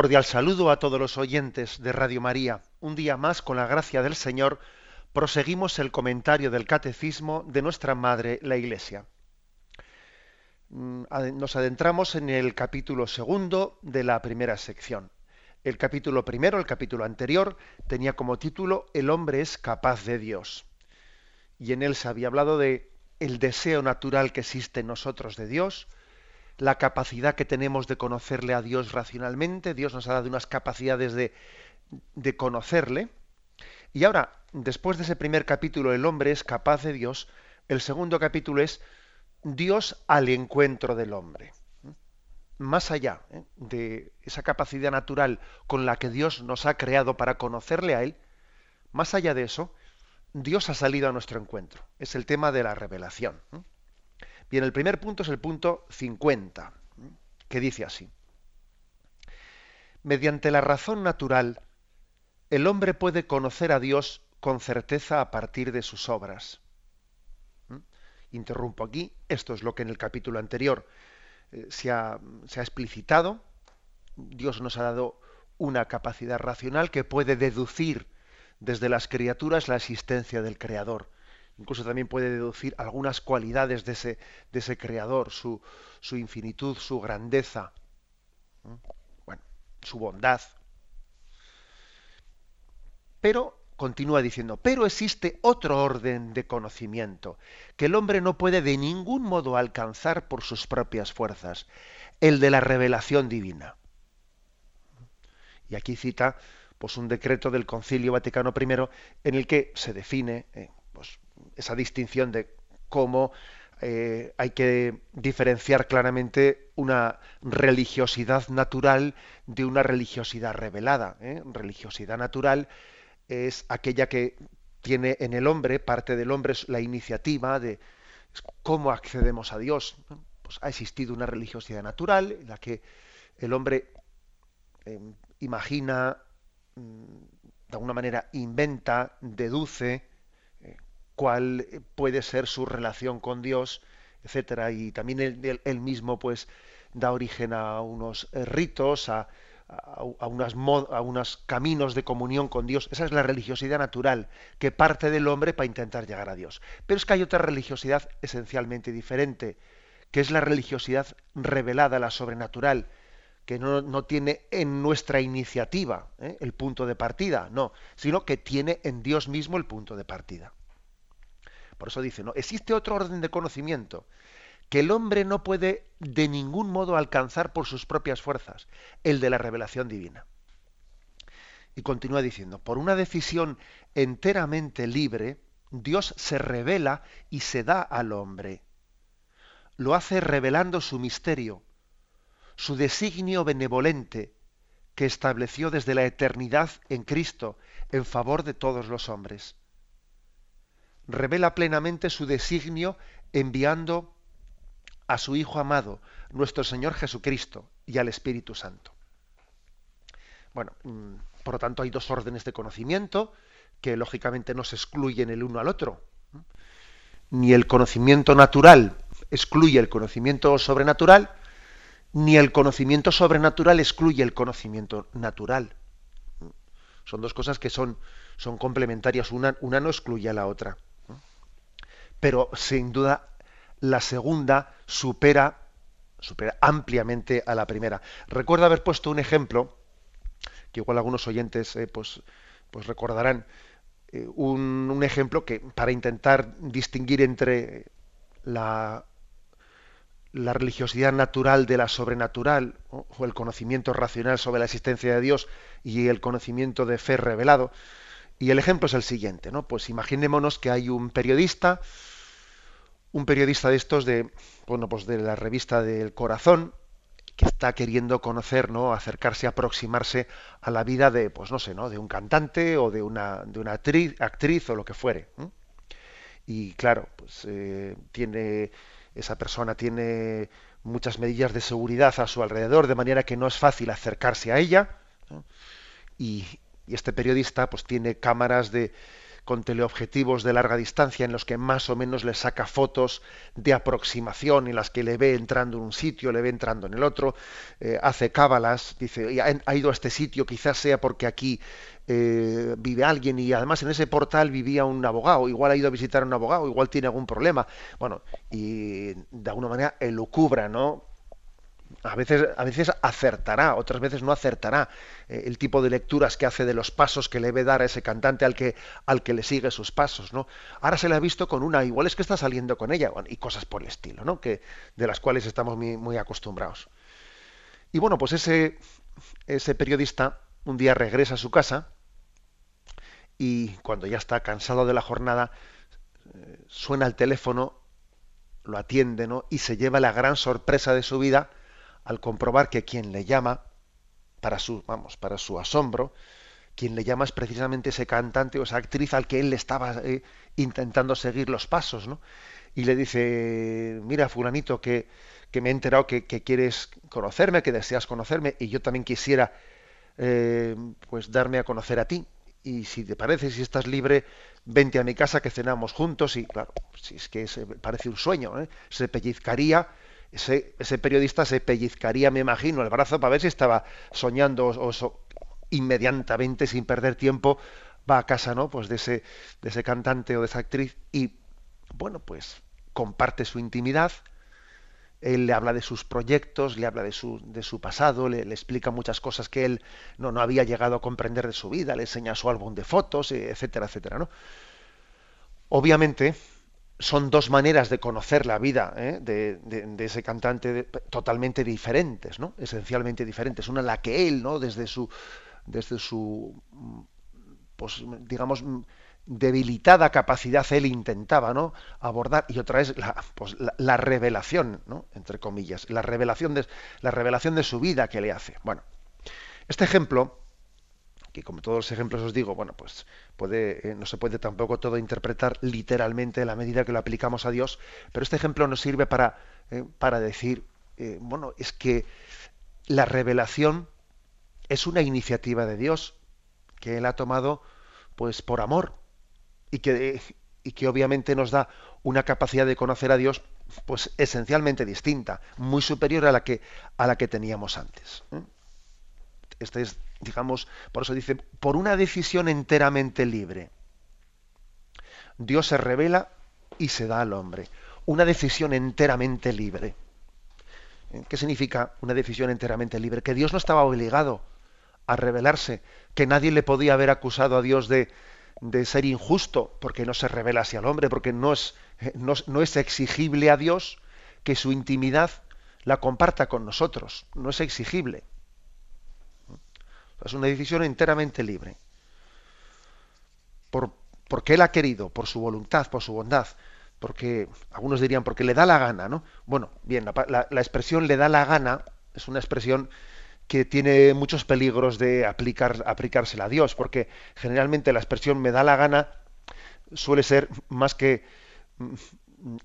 Cordial saludo a todos los oyentes de Radio María. Un día más, con la gracia del Señor, proseguimos el comentario del Catecismo de nuestra Madre, la Iglesia. Mm, nos adentramos en el capítulo segundo de la primera sección. El capítulo primero, el capítulo anterior, tenía como título El hombre es capaz de Dios. Y en él se había hablado de el deseo natural que existe en nosotros de Dios, la capacidad que tenemos de conocerle a Dios racionalmente. Dios nos ha dado unas capacidades de, de conocerle. Y ahora, después de ese primer capítulo, el hombre es capaz de Dios, el segundo capítulo es Dios al encuentro del hombre. Más allá ¿eh? de esa capacidad natural con la que Dios nos ha creado para conocerle a Él, más allá de eso, Dios ha salido a nuestro encuentro. Es el tema de la revelación. Bien, el primer punto es el punto 50, que dice así. Mediante la razón natural, el hombre puede conocer a Dios con certeza a partir de sus obras. ¿Mm? Interrumpo aquí, esto es lo que en el capítulo anterior eh, se, ha, se ha explicitado. Dios nos ha dado una capacidad racional que puede deducir desde las criaturas la existencia del Creador incluso también puede deducir algunas cualidades de ese, de ese creador, su, su infinitud, su grandeza, bueno, su bondad. Pero, continúa diciendo, pero existe otro orden de conocimiento que el hombre no puede de ningún modo alcanzar por sus propias fuerzas, el de la revelación divina. Y aquí cita pues un decreto del Concilio Vaticano I en el que se define eh, esa distinción de cómo eh, hay que diferenciar claramente una religiosidad natural de una religiosidad revelada. ¿eh? Religiosidad natural es aquella que tiene en el hombre, parte del hombre, la iniciativa de cómo accedemos a Dios. Pues ha existido una religiosidad natural en la que el hombre em, imagina, mm, de alguna manera inventa, deduce, cuál puede ser su relación con Dios, etcétera, y también él, mismo pues da origen a unos eh, ritos, a, a, unas a unos caminos de comunión con Dios. Esa es la religiosidad natural que parte del hombre para intentar llegar a Dios. Pero es que hay otra religiosidad esencialmente diferente, que es la religiosidad revelada, la sobrenatural, que no, tiene en nuestra iniciativa ¿eh? el punto de partida, no, sino que tiene en Dios mismo el punto de partida. Por eso dice, ¿no? Existe otro orden de conocimiento que el hombre no puede de ningún modo alcanzar por sus propias fuerzas, el de la revelación divina. Y continúa diciendo, por una decisión enteramente libre, Dios se revela y se da al hombre. Lo hace revelando su misterio, su designio benevolente, que estableció desde la eternidad en Cristo en favor de todos los hombres revela plenamente su designio enviando a su Hijo amado, nuestro Señor Jesucristo, y al Espíritu Santo. Bueno, mm, por lo tanto hay dos órdenes de conocimiento que lógicamente no se excluyen el uno al otro. Ni el conocimiento natural excluye el conocimiento sobrenatural, ni el conocimiento sobrenatural excluye el conocimiento natural. Son dos cosas que son, son complementarias, una, una no excluye a la otra pero sin duda la segunda supera, supera ampliamente a la primera. Recuerdo haber puesto un ejemplo, que igual algunos oyentes eh, pues, pues recordarán, eh, un, ejemplo que para intentar distinguir entre la, la religiosidad natural de la sobrenatural o, o el conocimiento racional sobre la existencia de Dios y el conocimiento de fe revelado. Y el ejemplo es el siguiente, ¿no? Pues imaginémonos que hay un periodista un periodista de estos de, bueno, pues de la revista del Corazón que está queriendo conocer, ¿no? acercarse, aproximarse a la vida de, pues no sé, ¿no? de un cantante o de una, de una actriz, actriz o lo que fuere. Y claro, pues eh, tiene esa persona tiene muchas medidas de seguridad a su alrededor, de manera que no es fácil acercarse a ella. Y, y este periodista pues tiene cámaras de con teleobjetivos de larga distancia en los que más o menos le saca fotos de aproximación en las que le ve entrando en un sitio, le ve entrando en el otro, eh, hace cábalas, dice, ha ido a este sitio, quizás sea porque aquí eh, vive alguien y además en ese portal vivía un abogado, igual ha ido a visitar a un abogado, igual tiene algún problema. Bueno, y de alguna manera elucubra, ¿no? A veces, a veces acertará, otras veces no acertará eh, el tipo de lecturas que hace de los pasos que le ve dar a ese cantante al que, al que le sigue sus pasos, ¿no? Ahora se le ha visto con una, igual es que está saliendo con ella, y cosas por el estilo, ¿no? Que, de las cuales estamos muy, muy acostumbrados. Y bueno, pues ese, ese periodista un día regresa a su casa y cuando ya está cansado de la jornada, eh, suena el teléfono, lo atiende, ¿no? Y se lleva la gran sorpresa de su vida al comprobar que quien le llama, para su, vamos, para su asombro, quien le llama es precisamente ese cantante o esa actriz al que él le estaba eh, intentando seguir los pasos, ¿no? Y le dice, mira, fulanito, que, que me he enterado que, quieres conocerme, que deseas conocerme, y yo también quisiera, eh, pues, darme a conocer a ti. Y si te parece, si estás libre, vente a mi casa que cenamos juntos. Y claro, si es que se, parece un sueño, ¿eh? se pellizcaría ese, ese, periodista se pellizcaría, me imagino, el brazo para ver si estaba soñando o, inmediatamente, sin perder tiempo, va a casa, ¿no? Pues de ese, de ese cantante o de esa actriz y, bueno, pues comparte su intimidad, él le habla de sus proyectos, le habla de su, de su pasado, le, le, explica muchas cosas que él no, no había llegado a comprender de su vida, le enseña su álbum de fotos, etcétera, etcétera, ¿no? Obviamente, son dos maneras de conocer la vida ¿eh? de, ese cantante totalmente diferentes, ¿no? Esencialmente diferentes. Una la que él, ¿no? Desde su, desde su, pues, digamos, debilitada capacidad él intentaba, ¿no? Abordar y otra es la, pues, la, revelación, ¿no? Entre comillas, la revelación de la revelación de su vida que le hace. Bueno, este ejemplo que como todos los ejemplos os digo, bueno, pues eh, no se puede tampoco todo interpretar literalmente en la medida que lo aplicamos a Dios, pero este ejemplo nos sirve para, eh, para decir, eh, bueno, es que la revelación es una iniciativa de Dios que Él ha tomado pues por amor y que, y que obviamente nos da una capacidad de conocer a Dios pues esencialmente distinta, muy superior a la que, a la que teníamos antes. Este es digamos, por eso dice, por una decisión enteramente libre. Dios se revela y se da al hombre. Una decisión enteramente libre. ¿Eh? ¿Qué significa una decisión enteramente libre? Que Dios no estaba obligado a revelarse, que nadie le podía haber acusado a Dios de, de ser injusto porque no se revela hacia el hombre, porque no es, no, no es exigible a Dios que su intimidad la comparta con nosotros. No es exigible. Es una decisión enteramente libre. Por, porque Él ha querido, por su voluntad, por su bondad, porque algunos dirían porque le da la gana, ¿no? Bueno, bien, la, expresión le da la gana es una expresión que tiene muchos peligros de aplicársela a Dios, porque generalmente la expresión me da la gana suele ser más que mm,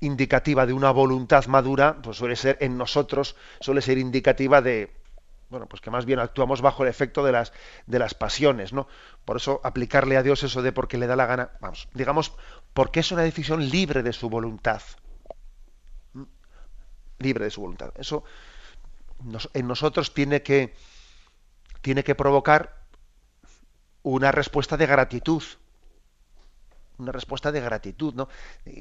indicativa de una voluntad madura, pues suele ser en nosotros, suele ser indicativa de, bueno, pues que más bien actuamos bajo el efecto de las, de las pasiones, ¿no? Por eso aplicarle a Dios eso de porque le da la gana, vamos, digamos, porque es una decisión libre de su voluntad. ¿Mm? Libre de su voluntad. Eso en nosotros tiene que, tiene que provocar una respuesta de gratitud una respuesta de gratitud, ¿no?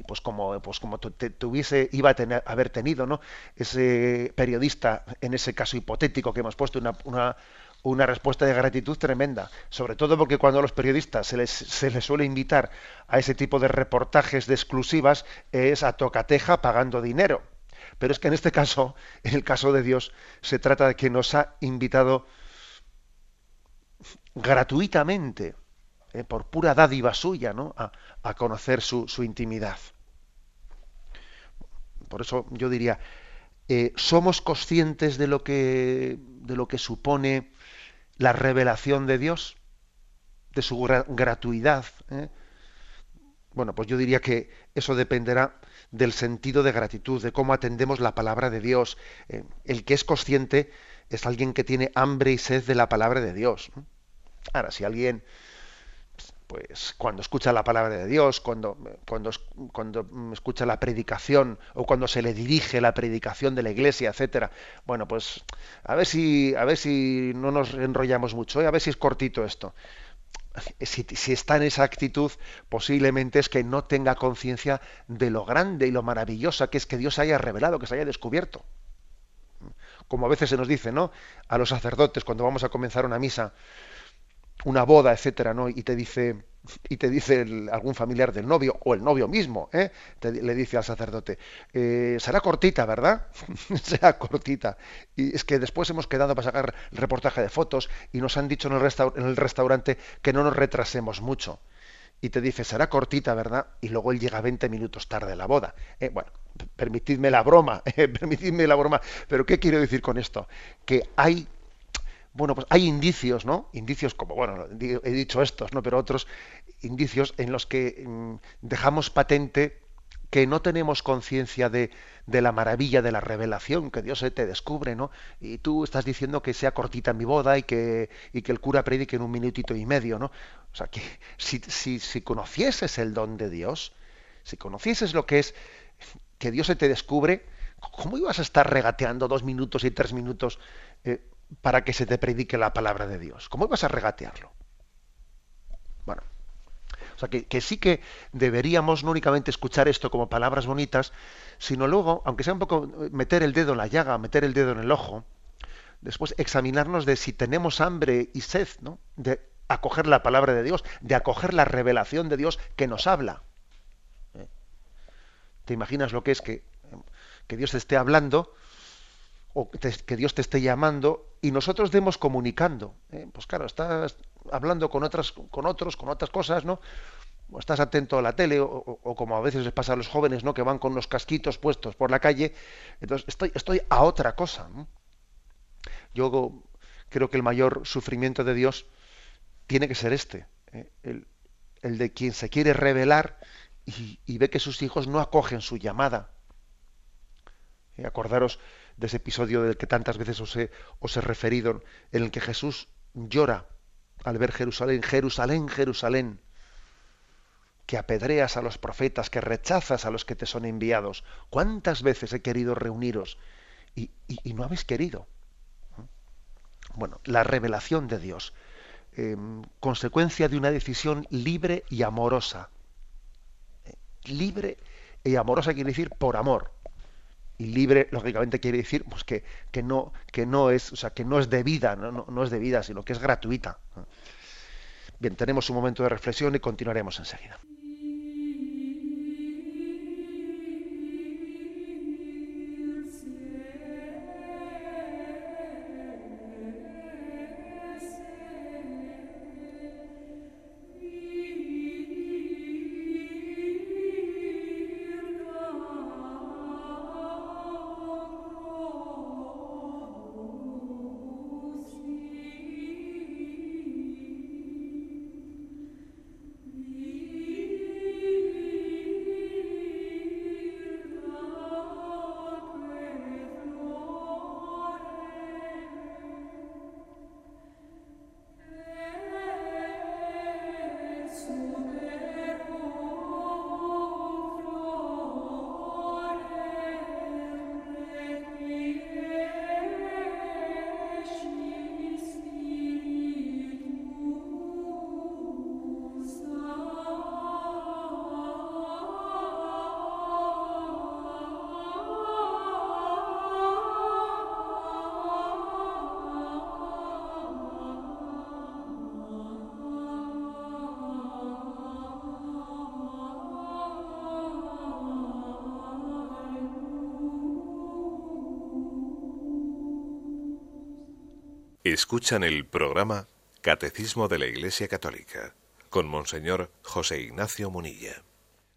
pues como, pues como tuviese, iba a tener, haber tenido, ¿no? Ese periodista, en ese caso hipotético que hemos puesto, una, una, una respuesta de gratitud tremenda. Sobre todo porque cuando a los periodistas se les, se les suele invitar a ese tipo de reportajes de exclusivas, es a tocateja pagando dinero. Pero es que en este caso, en el caso de Dios, se trata de que nos ha invitado gratuitamente eh, por pura dádiva suya, ¿no? a, conocer su, intimidad. Por eso yo diría, eh, somos conscientes de lo que de lo que supone la revelación de Dios, de su gratuidad. ¿eh? Bueno, pues yo diría que eso dependerá del sentido de gratitud, de cómo atendemos la palabra de Dios. Eh, el que es consciente es alguien que tiene hambre y sed de la palabra de Dios. Ahora, si alguien pues cuando escucha la palabra de Dios, cuando, cuando, cuando escucha la predicación o cuando se le dirige la predicación de la iglesia, etcétera. Bueno, pues a ver si, a ver si no nos enrollamos mucho, ¿eh? a ver si es cortito esto. Si, si, está en esa actitud, posiblemente es que no tenga conciencia de lo grande y lo maravillosa que es que Dios haya revelado, que se haya descubierto. Como a veces se nos dice, ¿no? A los sacerdotes cuando vamos a comenzar una misa, una boda, etcétera, ¿no? Y te dice, y te dice algún familiar del novio o el novio mismo, ¿eh? le dice al sacerdote, eh, será cortita, ¿verdad? será cortita. Y es que después hemos quedado para sacar el reportaje de fotos y nos han dicho en el, en el restaurante que no nos retrasemos mucho. Y te dice, será cortita, ¿verdad? Y luego él llega 20 minutos tarde a la boda. Eh, bueno, permitidme la broma, eh, permitidme la broma. Pero ¿qué quiero decir con esto? Que hay bueno, pues hay indicios, ¿no? Indicios como, bueno, he dicho estos, ¿no? Pero otros indicios en los que mm, dejamos patente que no tenemos conciencia de, de, la maravilla de la revelación que Dios te descubre, ¿no? Y tú estás diciendo que sea cortita mi boda y que, y que el cura predique en un minutito y medio, ¿no? O sea, que si, si, conocieses el don de Dios, si conocieses lo que es que Dios se te descubre, ¿cómo ibas a estar regateando dos minutos y tres minutos eh, para que se te predique la palabra de Dios. ¿Cómo vas a regatearlo? Bueno, o sea que, sí que deberíamos no únicamente escuchar esto como palabras bonitas, sino luego, aunque sea un poco meter el dedo en la llaga, meter el dedo en el ojo, después examinarnos de si tenemos hambre y sed, ¿no? De acoger la palabra de Dios, de acoger la revelación de Dios que nos habla. ¿Eh? ¿Te imaginas lo que es que, Dios esté hablando o que Dios te esté llamando y nosotros demos comunicando. ¿eh? Pues claro, estás hablando con otras, con otros, con otras cosas, ¿no? O estás atento a la tele, o, como a veces les pasa a los jóvenes, ¿no? Que van con los casquitos puestos por la calle. Entonces estoy, estoy a otra cosa. Yo creo que el mayor sufrimiento de Dios tiene que ser este, ¿eh? el, el, de quien se quiere revelar y, y, ve que sus hijos no acogen su llamada. ¿Eh? Acordaros de ese episodio del que tantas veces os he, os he referido, en el que Jesús llora al ver Jerusalén, Jerusalén, Jerusalén, que apedreas a los profetas, que rechazas a los que te son enviados. ¿Cuántas veces he querido reuniros y, no habéis querido? Bueno, la revelación de Dios, em, consecuencia de una decisión libre y amorosa. Libre y amorosa quiere decir por amor y libre lógicamente quiere decir pues que, que no que no es o sea que no es debida no, no, no es debida sino que es gratuita bien tenemos un momento de reflexión y continuaremos enseguida Escuchan el programa Catecismo de la Iglesia Católica con Monseñor José Ignacio Munilla.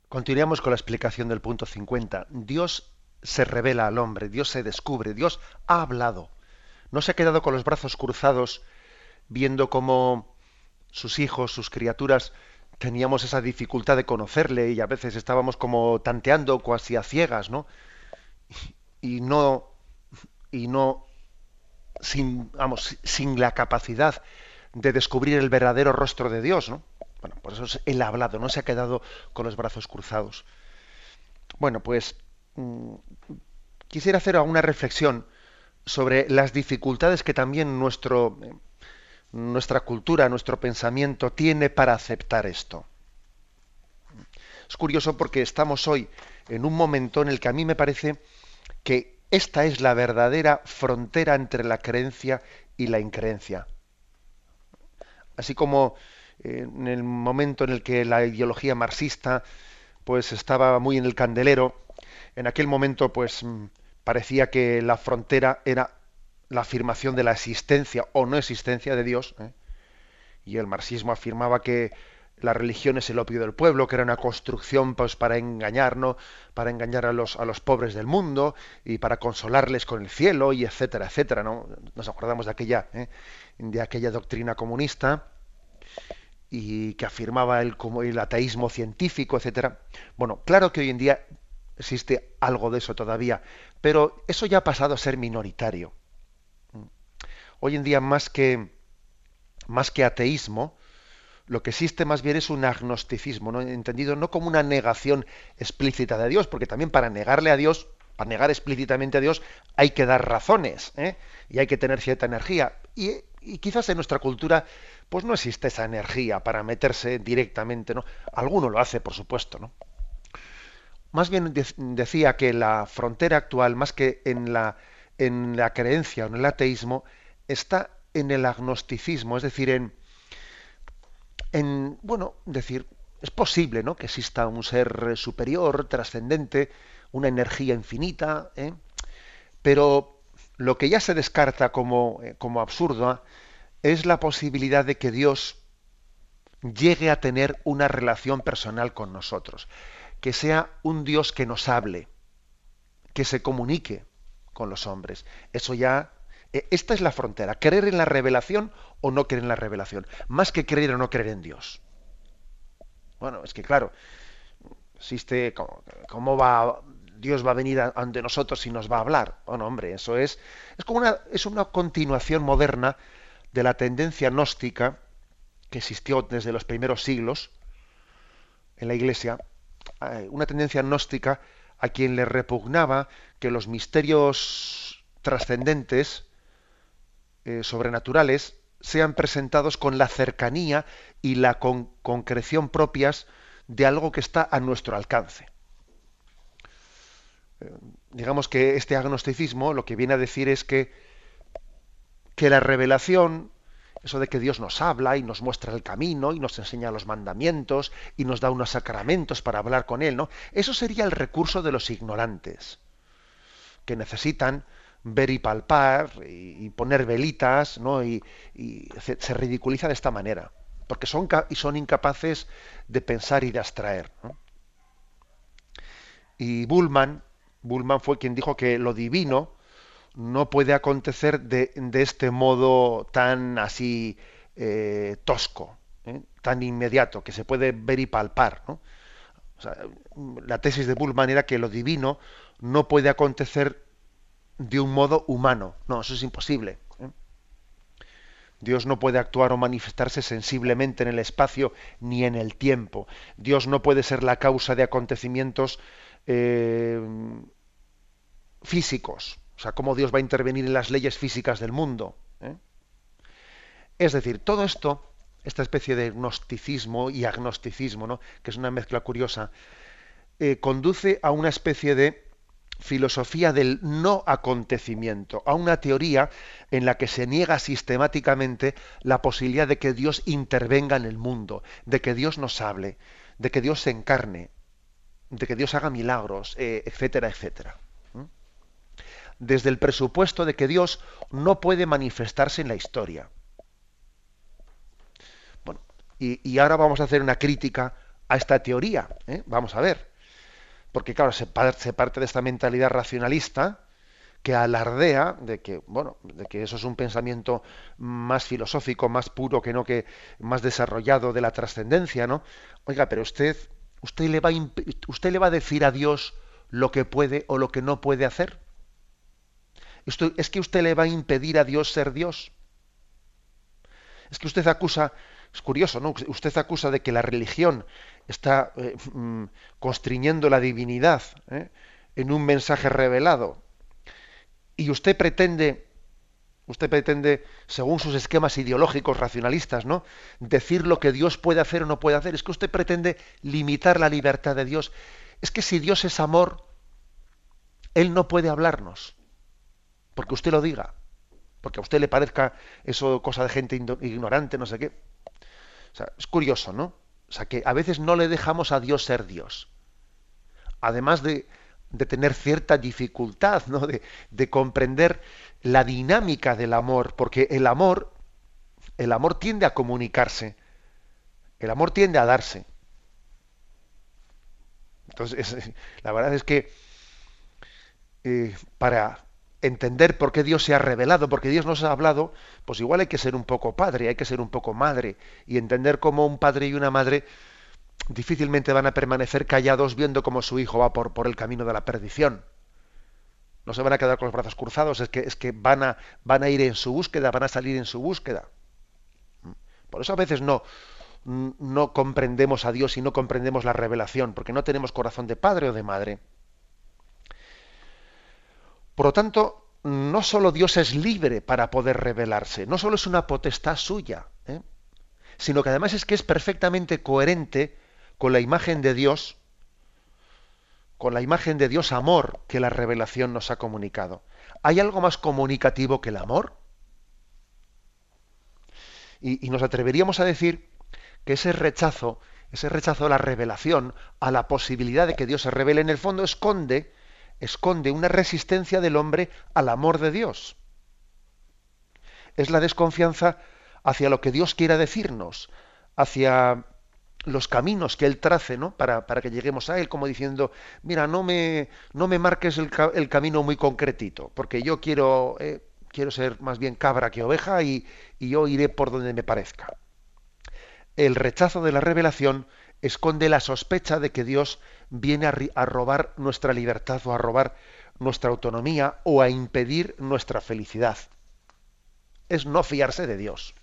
Continuamos con la explicación del punto 50. Dios se revela al hombre, Dios se descubre, Dios ha hablado. No se ha quedado con los brazos cruzados viendo cómo sus hijos, sus criaturas, teníamos esa dificultad de conocerle y a veces estábamos como tanteando casi a ciegas, ¿no? Y no, y no, sin, vamos, sin la capacidad de descubrir el verdadero rostro de Dios, ¿no? Bueno, por eso es ha hablado, no se ha quedado con los brazos cruzados. Bueno, pues mm, quisiera hacer una reflexión sobre las dificultades que también nuestro, nuestra cultura, nuestro pensamiento tiene para aceptar esto. Es curioso porque estamos hoy en un momento en el que a mí me parece que esta es la verdadera frontera entre la creencia y la increencia. Así como eh, en el momento en el que la ideología marxista pues estaba muy en el candelero, en aquel momento pues mm, parecía que la frontera era la afirmación de la existencia o no existencia de Dios, ¿eh? y el marxismo afirmaba que la religión es el opio del pueblo, que era una construcción pues, para engañarnos, para engañar a los, a los pobres del mundo y para consolarles con el cielo y etcétera, etcétera. ¿no? Nos acordamos de aquella, ¿eh? de aquella doctrina comunista y que afirmaba el, como el ateísmo científico, etcétera. Bueno, claro que hoy en día existe algo de eso todavía, pero eso ya ha pasado a ser minoritario hoy en día más que, más que ateísmo, lo que existe más bien es un agnosticismo, ¿no? entendido no como una negación explícita de Dios, porque también para negarle a Dios, para negar explícitamente a Dios, hay que dar razones ¿eh? y hay que tener cierta energía. Y, quizás en nuestra cultura, pues no existe esa energía para meterse directamente, ¿no? Alguno lo hace, por supuesto, ¿no? Más bien decía que la frontera actual, más que en la, en la creencia o en el ateísmo, está en el agnosticismo, es decir, en, en bueno, decir, es posible ¿no? que exista un ser superior, trascendente, una energía infinita, ¿eh? pero lo que ya se descarta como, eh, como absurdo es la posibilidad de que Dios llegue a tener una relación personal con nosotros, que sea un Dios que nos hable, que se comunique con los hombres. Eso ya esta es la frontera, creer en la revelación o no creer en la revelación, más que creer o no creer en Dios. Bueno, es que claro, existe cómo, va Dios va a venir ante nosotros y nos va a hablar. Bueno, hombre, eso es es como una es una continuación moderna de la tendencia gnóstica que existió desde los primeros siglos en la Iglesia, eh, una tendencia gnóstica a quien le repugnaba que los misterios trascendentes eh, sobrenaturales sean presentados con la cercanía y la concreción propias de algo que está a nuestro alcance. Eh, digamos que este agnosticismo lo que viene a decir es que, que la revelación, eso de que Dios nos habla y nos muestra el camino y nos enseña los mandamientos y nos da unos sacramentos para hablar con Él, ¿no? Eso sería el recurso de los ignorantes, que necesitan ver y palpar y, poner velitas, ¿no? Y, se, ridiculiza de esta manera, porque son, y son incapaces de pensar y de abstraer. Y Bullman, Bullman fue quien dijo que lo divino no puede acontecer de, este modo tan así eh, tosco, ¿eh? tan inmediato, que se puede ver y palpar. la tesis de Bullman era que lo divino no puede acontecer de un modo humano. No, eso es imposible. ¿eh? Dios no puede actuar o manifestarse sensiblemente en el espacio ni en el tiempo. Dios no puede ser la causa de acontecimientos eh, físicos. O sea, cómo Dios va a intervenir en las leyes físicas del mundo. ¿eh? Es decir, todo esto, esta especie de gnosticismo y agnosticismo, ¿no? que es una mezcla curiosa, conduce a una especie de filosofía del no acontecimiento, a una teoría en la que se niega sistemáticamente la posibilidad de que Dios intervenga en el mundo, de que Dios nos hable, de que Dios se encarne, de que Dios haga milagros, eh, etcétera, etcétera. Desde el presupuesto de que Dios no puede manifestarse en la historia. Bueno, y, ahora vamos a hacer una crítica a esta teoría. ¿eh? Vamos a ver. Porque claro, se parte de esta mentalidad racionalista, que alardea de que bueno de que eso es un pensamiento más filosófico más puro que no que más desarrollado de la trascendencia no oiga pero usted usted le va a usted le va a decir a Dios lo que puede o lo que no puede hacer. Esto, es que usted le va a impedir a Dios ser Dios. Es que usted acusa es curioso no usted acusa de que la religión está eh, mm, constriñendo la divinidad ¿eh? en un mensaje revelado y usted pretende, usted pretende, según sus esquemas ideológicos racionalistas, ¿no? decir lo que Dios puede hacer o no puede hacer. Es que usted pretende limitar la libertad de Dios. Es que si Dios es amor, Él no puede hablarnos. Porque usted lo diga. Porque a usted le parezca eso cosa de gente ignorante, no sé qué. O sea, es curioso, ¿no? O sea, que a veces no le dejamos a Dios ser Dios. Además de, tener cierta dificultad, ¿no? de, de comprender la dinámica del amor, porque el amor, el amor tiende a comunicarse, el amor tiende a darse. Entonces, la verdad es que eh, para entender por qué Dios se ha revelado, porque Dios nos ha hablado, pues igual hay que ser un poco padre, hay que ser un poco madre, y entender cómo un padre y una madre difícilmente van a permanecer callados viendo cómo su hijo va por, por el camino de la perdición. No se van a quedar con los brazos cruzados, es que, es que van, a, van a ir en su búsqueda, van a salir en su búsqueda. Por eso a veces no, no comprendemos a Dios y no comprendemos la revelación, porque no tenemos corazón de padre o de madre. Por lo tanto, no solo Dios es libre para poder revelarse, no solo es una potestad suya, ¿eh? sino que además es que es perfectamente coherente con la imagen de Dios, con la imagen de Dios amor que la revelación nos ha comunicado. ¿Hay algo más comunicativo que el amor? Y, nos atreveríamos a decir que ese rechazo, ese rechazo a la revelación, a la posibilidad de que Dios se revele en el fondo, esconde, esconde una resistencia del hombre al amor de Dios. Es la desconfianza hacia lo que Dios quiera decirnos, hacia los caminos que Él trace, ¿no? Para, para, que lleguemos a Él, como diciendo, mira, no me, no me marques el, el camino muy concretito, porque yo quiero, eh, quiero ser más bien cabra que oveja y, y yo iré por donde me parezca. El rechazo de la revelación esconde la sospecha de que Dios viene a, robar nuestra libertad o a robar nuestra autonomía o a impedir nuestra felicidad. Es no fiarse de Dios.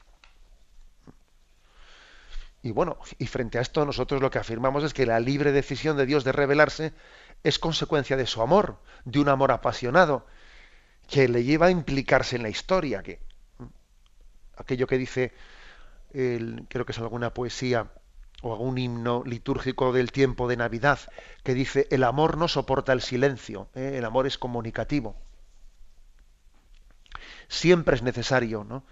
Y bueno, y frente a esto nosotros lo que afirmamos es que la libre decisión de Dios de revelarse es consecuencia de su amor, de un amor apasionado, que le lleva a implicarse en la historia, que aquello que dice, creo que es alguna poesía o algún himno litúrgico del tiempo de Navidad, que dice, el amor no soporta el silencio, ¿eh? el amor es comunicativo. Siempre es necesario ¿no?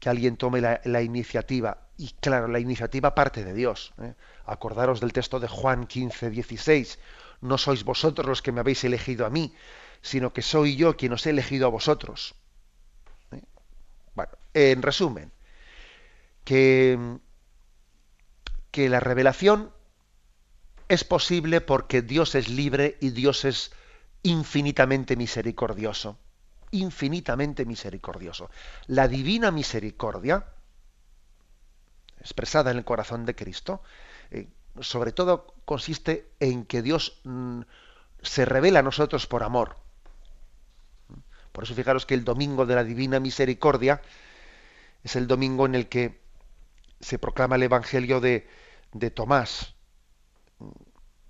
que alguien tome la, iniciativa. Y claro, la iniciativa parte de Dios. ¿eh? Acordaros del texto de Juan 15, 16. No sois vosotros los que me habéis elegido a mí, sino que soy yo quien os he elegido a vosotros. ¿eh? Bueno, en resumen, que, que la revelación es posible porque Dios es libre y Dios es infinitamente misericordioso infinitamente misericordioso. La divina misericordia, expresada en el corazón de Cristo, eh, sobre todo consiste en que Dios mm, se revela a nosotros por amor. Por eso fijaros que el domingo de la divina misericordia es el domingo en el que se proclama el Evangelio de, de Tomás.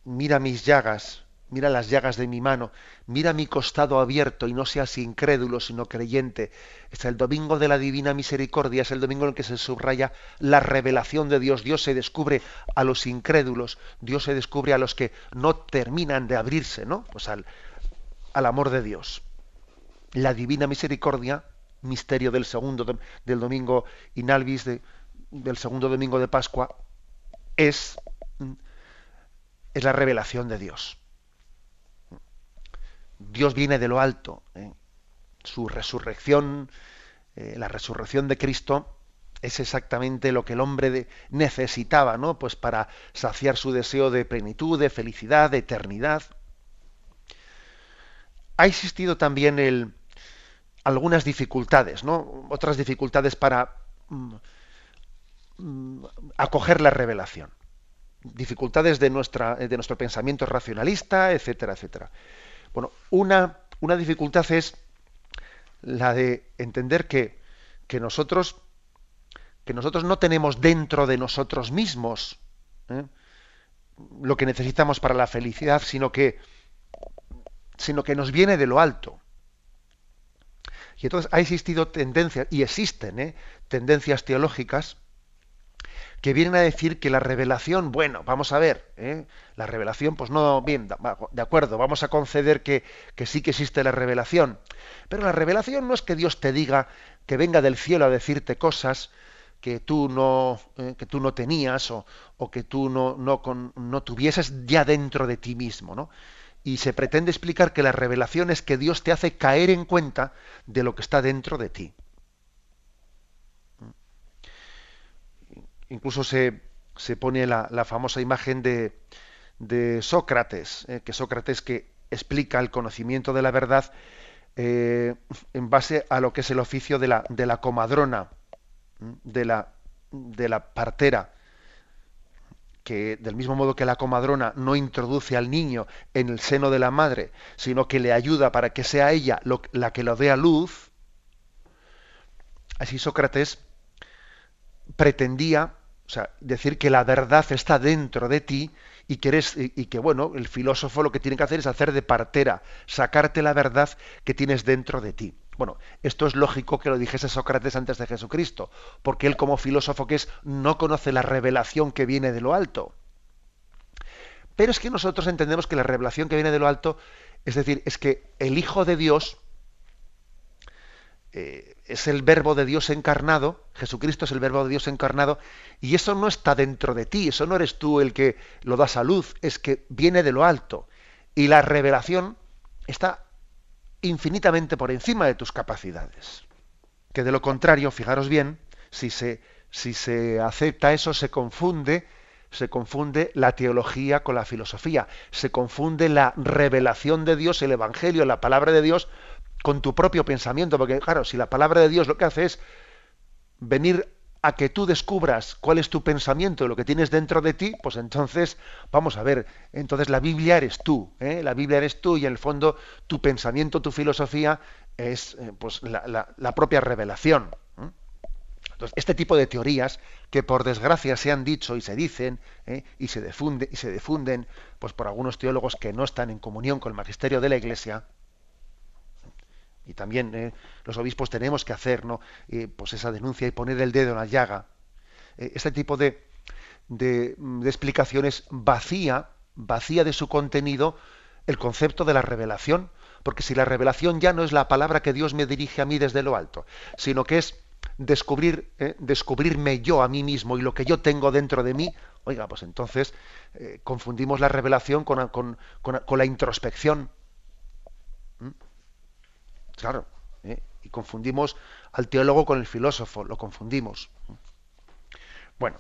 Mira mis llagas, mira las llagas de mi mano, mira mi costado abierto y no seas incrédulo sino creyente. Es el domingo de la divina misericordia, es el domingo en el que se subraya la revelación de Dios. Dios se descubre a los incrédulos, Dios se descubre a los que no terminan de abrirse, ¿no? Pues al, al amor de Dios. La divina misericordia, misterio del segundo del domingo inalvis de, del segundo domingo de Pascua, es, es la revelación de Dios. Dios viene de lo alto. ¿eh? Su resurrección, eh, la resurrección de Cristo, es exactamente lo que el hombre necesitaba, ¿no? Pues para saciar su deseo de plenitud, de felicidad, de eternidad. ha existido también el, algunas dificultades, ¿no? Otras dificultades para mm, acoger la revelación. Dificultades de, nuestra, de nuestro pensamiento racionalista, etcétera, etcétera. Bueno, una, una dificultad es la de entender que, que, nosotros que nosotros no tenemos dentro de nosotros mismos ¿eh? lo que necesitamos para la felicidad, sino que sino que nos viene de lo alto. Y entonces ha existido tendencias, y existen ¿eh? tendencias teológicas, que vienen a decir que la revelación, bueno, vamos a ver, ¿eh? la revelación, pues no, bien, de acuerdo, vamos a conceder que, que, sí que existe la revelación, pero la revelación no es que Dios te diga que venga del cielo a decirte cosas que tú no, eh, que tú no tenías o, o que tú no, no, con, no tuvieses ya dentro de ti mismo, ¿no? y se pretende explicar que la revelación es que Dios te hace caer en cuenta de lo que está dentro de ti. Incluso se, pone la, famosa imagen de, de Sócrates, eh, que Sócrates que explica el conocimiento de la verdad eh, en base a lo que es el oficio de la, de la comadrona, de la, de la partera que del mismo modo que la comadrona no introduce al niño en el seno de la madre, sino que le ayuda para que sea ella la que lo dé a luz, así Sócrates pretendía o sea, decir que la verdad está dentro de ti y que, eres, y que, bueno, el filósofo lo que tiene que hacer es hacer de partera, sacarte la verdad que tienes dentro de ti. Bueno, esto es lógico que lo dijese Sócrates antes de Jesucristo, porque él como filósofo que es no conoce la revelación que viene de lo alto. Pero es que nosotros entendemos que la revelación que viene de lo alto, es decir, es que el Hijo de Dios eh, es el verbo de Dios encarnado, Jesucristo es el verbo de Dios encarnado, y eso no está dentro de ti, eso no eres tú el que lo das a luz, es que viene de lo alto. Y la revelación está infinitamente por encima de tus capacidades. Que de lo contrario, fijaros bien, si se, si se acepta eso, se confunde, se confunde la teología con la filosofía, se confunde la revelación de Dios, el Evangelio, la palabra de Dios, con tu propio pensamiento, porque claro, si la palabra de Dios lo que hace es venir a que tú descubras cuál es tu pensamiento, lo que tienes dentro de ti, pues entonces, vamos a ver, entonces la Biblia eres tú, ¿eh? la Biblia eres tú y en el fondo tu pensamiento, tu filosofía es eh, pues la, propia revelación. Entonces, este tipo de teorías que por desgracia se han dicho y se dicen ¿eh? y se difunden y se difunden pues por algunos teólogos que no están en comunión con el magisterio de la Iglesia, y también eh, los obispos tenemos que hacer ¿no? pues esa denuncia y poner el dedo en la llaga. Eh, este tipo de, de, de, explicaciones vacía, vacía de su contenido el concepto de la revelación, porque si la revelación ya no es la palabra que Dios me dirige a mí desde lo alto, sino que es descubrir, eh, descubrirme yo a mí mismo y lo que yo tengo dentro de mí, oiga, pues entonces confundimos la revelación con, con, con la introspección. Claro. ¿eh? Y confundimos al teólogo con el filósofo, lo confundimos. Bueno,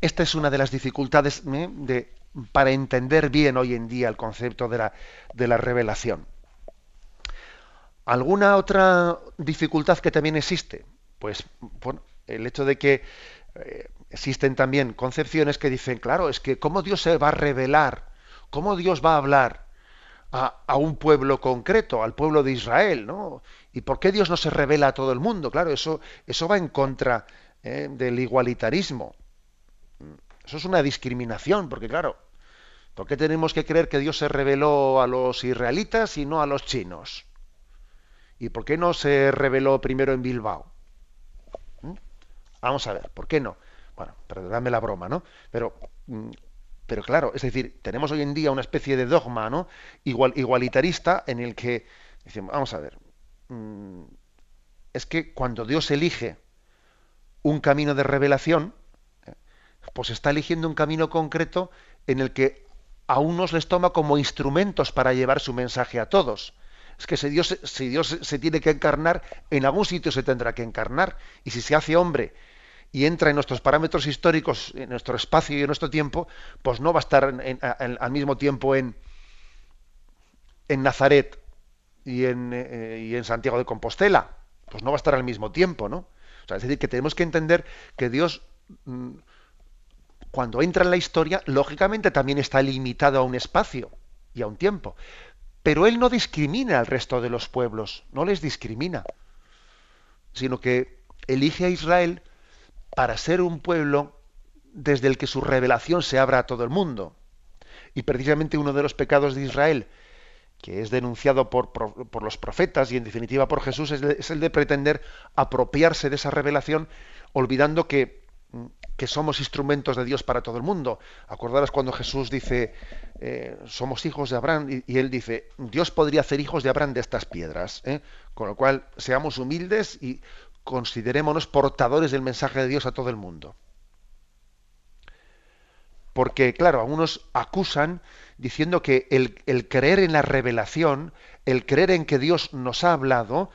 esta es una de las dificultades ¿eh? para entender bien hoy en día el concepto de la, de la revelación. ¿Alguna otra dificultad que también existe? Pues el hecho de que eh, existen también concepciones que dicen, claro, es que cómo Dios se va a revelar, cómo Dios va a hablar a, un pueblo concreto, al pueblo de Israel, ¿no? ¿Y por qué Dios no se revela a todo el mundo? Claro, eso, eso va en contra ¿eh? del igualitarismo. Eso es una discriminación, porque claro, ¿por qué tenemos que creer que Dios se reveló a los israelitas y no a los chinos? ¿Y por qué no se reveló primero en Bilbao? ¿Mm? Vamos a ver, ¿por qué no? Bueno, perdóname la broma, ¿no? Pero mm, pero claro, es decir, tenemos hoy en día una especie de dogma ¿no? Igual, igualitarista en el que decimos, vamos a ver, mm, es que cuando Dios elige un camino de revelación, pues está eligiendo un camino concreto en el que a unos les toma como instrumentos para llevar su mensaje a todos. Es que si Dios, si Dios se tiene que encarnar, en algún sitio se tendrá que encarnar. Y si se hace hombre y entra en nuestros parámetros históricos, en nuestro espacio y en nuestro tiempo, pues no va a estar al mismo tiempo en, en Nazaret y en, eh, y en Santiago de Compostela? Pues no va a estar al mismo tiempo, ¿no? O sea, es decir, que tenemos que entender que Dios, mm, cuando entra en la historia, lógicamente también está limitado a un espacio y a un tiempo. Pero Él no discrimina al resto de los pueblos, no les discrimina, sino que elige a Israel para ser un pueblo desde el que su revelación se abra a todo el mundo. Y precisamente uno de los pecados de Israel, que es denunciado por, los profetas y en definitiva por Jesús, es, el de pretender apropiarse de esa revelación, olvidando que, que, somos instrumentos de Dios para todo el mundo. Acordarás cuando Jesús dice, eh, somos hijos de Abraham, y, él dice, Dios podría hacer hijos de Abraham de estas piedras. ¿eh? Con lo cual, seamos humildes y considerémonos portadores del mensaje de Dios a todo el mundo. Porque, claro, algunos acusan diciendo que el, creer en la revelación, el creer en que Dios nos ha hablado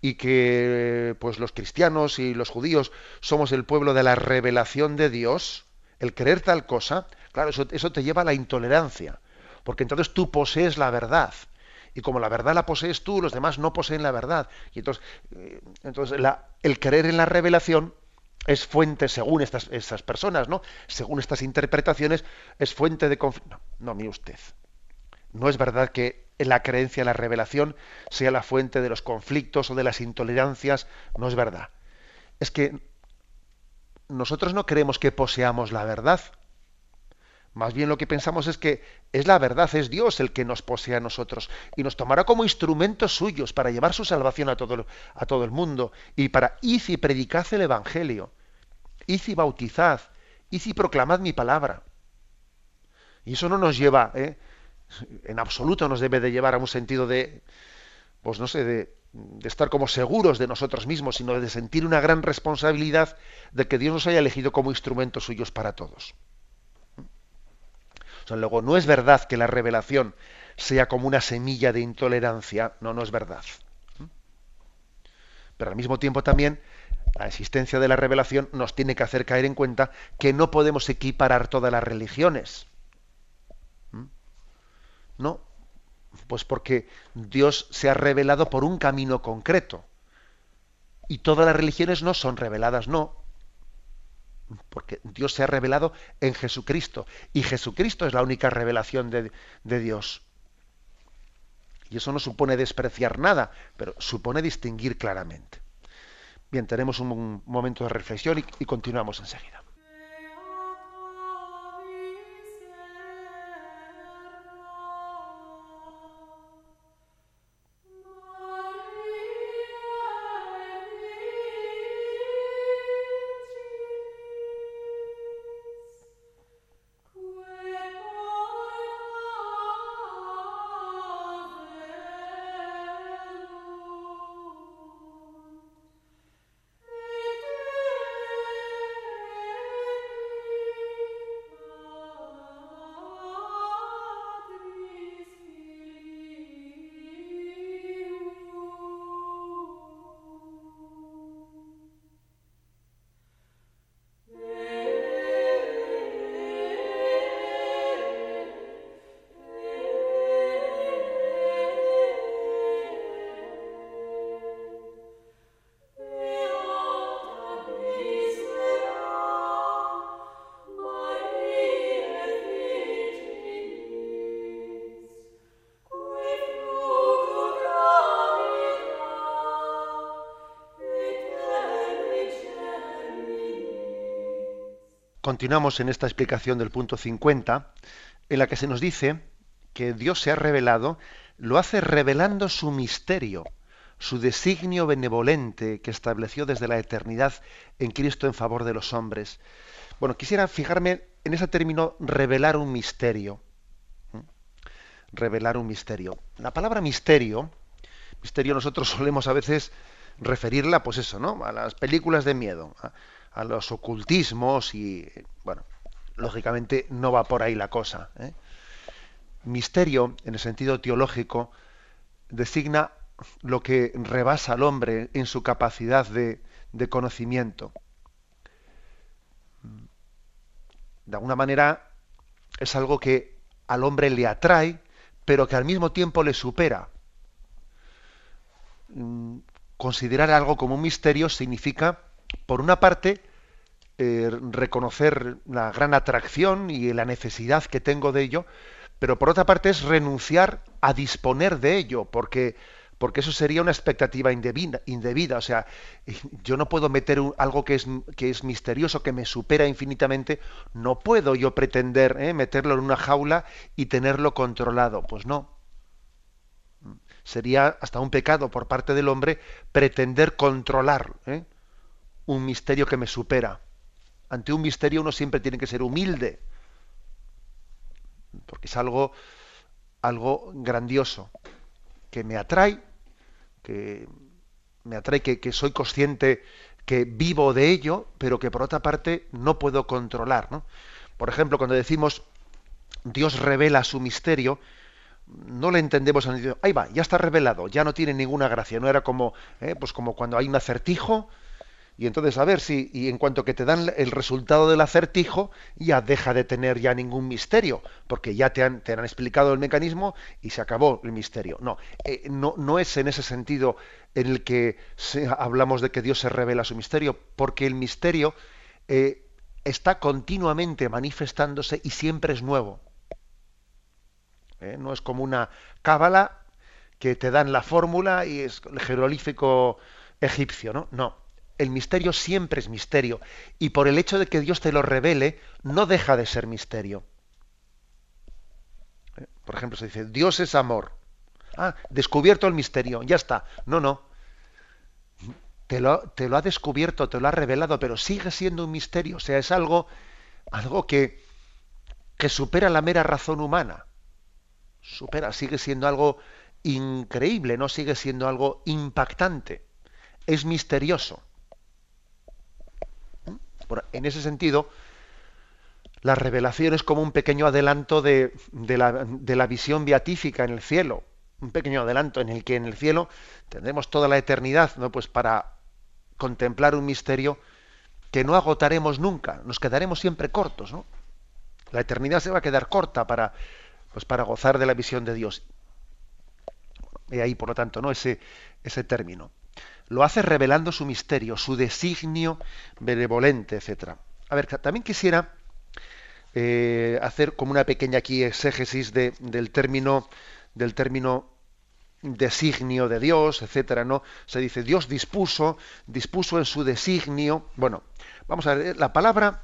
y que pues los cristianos y los judíos somos el pueblo de la revelación de Dios, el creer tal cosa, claro, eso, eso te lleva a la intolerancia, porque entonces tú posees la verdad y como la verdad la posees tú, los demás no poseen la verdad. Y entonces, eh, entonces el creer en la revelación es fuente, según estas, personas, ¿no? Según estas interpretaciones, es fuente de conflicto. No, no, mire usted. No es verdad que la creencia en la revelación sea la fuente de los conflictos o de las intolerancias. No es verdad. Es que nosotros no creemos que poseamos la verdad. Más bien lo que pensamos es que es la verdad, es Dios el que nos posee a nosotros y nos tomará como instrumentos suyos para llevar su salvación a todo, a todo el mundo y para id y predicad el Evangelio, id y bautizad, id y proclamad mi palabra. Y eso no nos lleva, ¿eh? en absoluto nos debe de llevar a un sentido de, pues no sé, de, de estar como seguros de nosotros mismos, sino de sentir una gran responsabilidad de que Dios nos haya elegido como instrumentos suyos para todos luego, no es verdad que la revelación sea como una semilla de intolerancia, no, no es verdad. Pero al mismo tiempo también la existencia de la revelación nos tiene que hacer caer en cuenta que no podemos equiparar todas las religiones. ¿No? Pues porque Dios se ha revelado por un camino concreto. Y todas las religiones no son reveladas, no porque Dios se ha revelado en Jesucristo y Jesucristo es la única revelación de, Dios. Y eso no supone despreciar nada, pero supone distinguir claramente. Bien, tenemos un, momento de reflexión y continuamos enseguida. Continuamos en esta explicación del punto 50, en la que se nos dice que Dios se ha revelado, lo hace revelando su misterio, su designio benevolente que estableció desde la eternidad en Cristo en favor de los hombres. Bueno, quisiera fijarme en ese término revelar un misterio. ¿Mm? Revelar un misterio. La palabra misterio, misterio nosotros solemos a veces referirla, pues eso, ¿no? A las películas de miedo, a los ocultismos y, bueno, lógicamente no va por ahí la cosa. ¿eh? Misterio, en el sentido teológico, designa lo que rebasa al hombre en su capacidad de, de conocimiento. De alguna manera es algo que al hombre le atrae, pero que al mismo tiempo le supera. Mm, considerar algo como un misterio significa, por una parte, eh, reconocer la gran atracción y la necesidad que tengo de ello, pero por otra parte es renunciar a disponer de ello, porque porque eso sería una expectativa indebida, O sea, yo no puedo meter algo que es, que es misterioso, que me supera infinitamente, no puedo yo pretender ¿eh? meterlo en una jaula y tenerlo controlado. Pues no. Sería hasta un pecado por parte del hombre pretender controlar ¿eh? Un misterio que me supera. Ante un misterio uno siempre tiene que ser humilde, porque es algo, algo grandioso que me atrae, que me atrae, que, soy consciente que vivo de ello, pero que por otra parte no puedo controlar. ¿no? Por ejemplo, cuando decimos Dios revela su misterio, no le entendemos en ahí va, ya está revelado, ya no tiene ninguna gracia. No era como, eh, pues como cuando hay un acertijo y entonces, a ver si, y en cuanto que te dan el resultado del acertijo, ya deja de tener ya ningún misterio, porque ya te han, explicado el mecanismo y se acabó el misterio. No, eh, no, no, es en ese sentido en el que hablamos de que Dios se revela su misterio, porque el misterio eh, está continuamente manifestándose y siempre es nuevo. Eh, no es como una cábala que te dan la fórmula y es el jeroglífico egipcio, ¿no? No el misterio siempre es misterio y por el hecho de que Dios te lo revele no deja de ser misterio. Eh, por ejemplo, se dice, Dios es amor. Ah, descubierto el misterio, ya está. No, no. Te lo, te lo ha descubierto, te lo ha revelado, pero sigue siendo un misterio. O sea, es algo, algo que, que supera la mera razón humana. Supera, sigue siendo algo increíble, no sigue siendo algo impactante. Es misterioso en ese sentido, la revelación es como un pequeño adelanto de, la, visión beatífica en el cielo, un pequeño adelanto en el que en el cielo tendremos toda la eternidad, ¿no? Pues para contemplar un misterio que no agotaremos nunca, nos quedaremos siempre cortos, ¿no? La eternidad se va a quedar corta para, pues para gozar de la visión de Dios. Y ahí, por lo tanto, ¿no? Ese, ese término lo hace revelando su misterio, su designio benevolente, etc. A ver, también quisiera eh, hacer como una pequeña aquí exégesis del término del término designio de Dios, etcétera, ¿no? Se dice Dios dispuso, dispuso en su designio. Bueno, vamos a ver, la palabra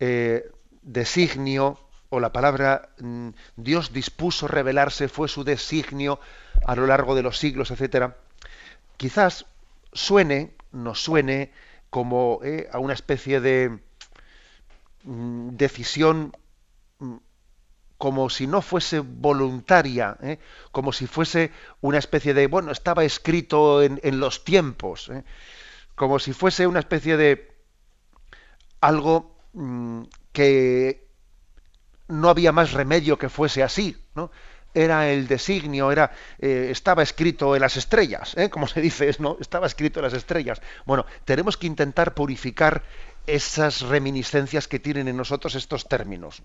eh, designio o la palabra mm, Dios dispuso revelarse fue su designio a lo largo de los siglos, etcétera quizás suene, nos suene como eh, a una especie de mm, decisión mm, como si no fuese voluntaria, eh, como si fuese una especie de, bueno, estaba escrito en, los tiempos, eh, como si fuese una especie de algo mm, que no había más remedio que fuese así, ¿no? Era el designio, era, eh, estaba escrito en las estrellas, ¿eh? como se dice, ¿no? estaba escrito en las estrellas. Bueno, tenemos que intentar purificar esas reminiscencias que tienen en nosotros estos términos.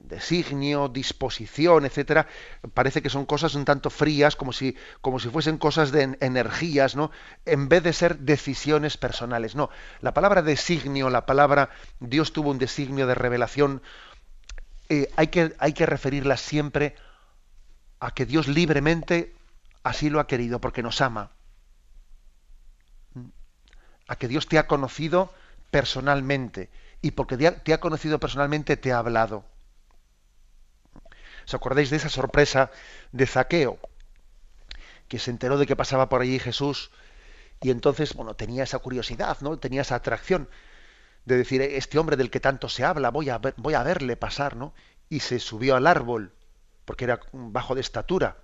Designio, disposición, etcétera, parece que son cosas un tanto frías, como si, como si fuesen cosas de energías, ¿no? En vez de ser decisiones personales. No, la palabra designio, la palabra Dios tuvo un designio de revelación eh, hay, que, hay que referirla siempre a que Dios libremente así lo ha querido, porque nos ama. A que Dios te ha conocido personalmente y porque te ha conocido personalmente te ha hablado. ¿Os acordáis de esa sorpresa de Zaqueo? Que se enteró de que pasaba por allí Jesús y entonces, bueno, tenía esa curiosidad, ¿no? Tenía esa atracción de decir, este hombre del que tanto se habla, voy a, voy a verle pasar, ¿no? Y se subió al árbol, porque era bajo de estatura.